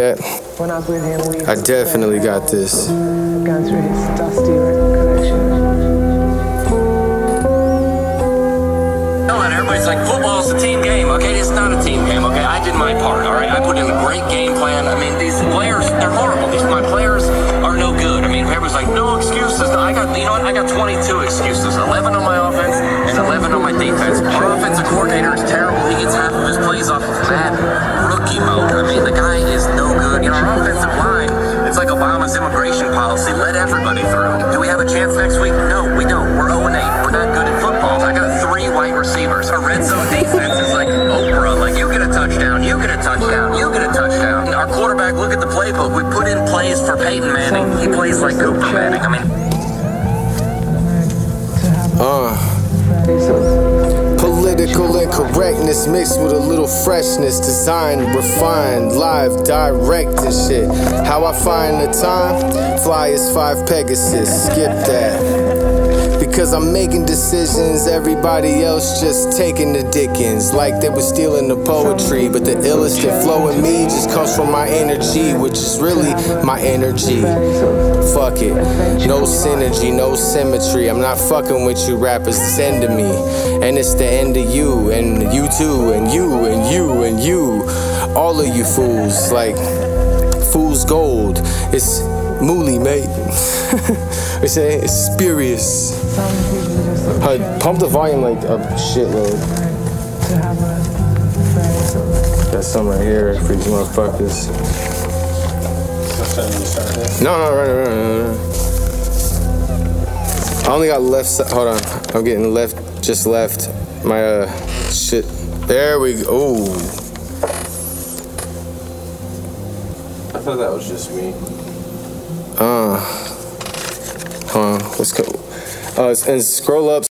that. When I was with him, we I definitely play got this. Going through his dusty record collection. No, and everybody's like, football's a team game. Okay, it's not a team game. Okay, I did my part. All right, I put in a great game plan. I mean, these players, they're horrible. These my players are no good. I mean, everybody's like, no excuses. I got, you know what? I got 22 excuses. 11 on my offense and 11 on my defense. Our offensive coordinator is terrible. He gets half of his plays off of Madden like Obama's immigration policy. Let everybody through. Do we have a chance next week? No, we don't. We're 0 8. We're not good at football. I got three white receivers. Our red zone defense is like Oprah. Like, you get a touchdown, you get a touchdown, you get a touchdown. Our quarterback, look at the playbook. We put in plays for Peyton Manning. He plays like Cooper Manning. I mean, Uh, political incorrectness mixed with a little freshness, designed, refined, live, direct and shit. How I find the time? Fly as five Pegasus. Skip that. Because I'm making decisions, everybody else just taking the dickens. Like they were stealing the poetry. But the illest and flow in me just comes from my energy, which is really my energy. Fuck it. No synergy, no symmetry. I'm not fucking with you rappers, it's end of me. And it's the end of you, and you too, and you, and you, and you. All of you fools, like fool's gold. It's mooly, mate. they say it's spurious. Uh, pump the volume like a shitload. Got some right here for these motherfuckers. No, no, right, right, right, right. I only got left side. Hold on. I'm getting left, just left. My, uh, shit. There we go. Ooh. I thought that was just me. Uh. Hold on. Let's go. Uh, and scroll up.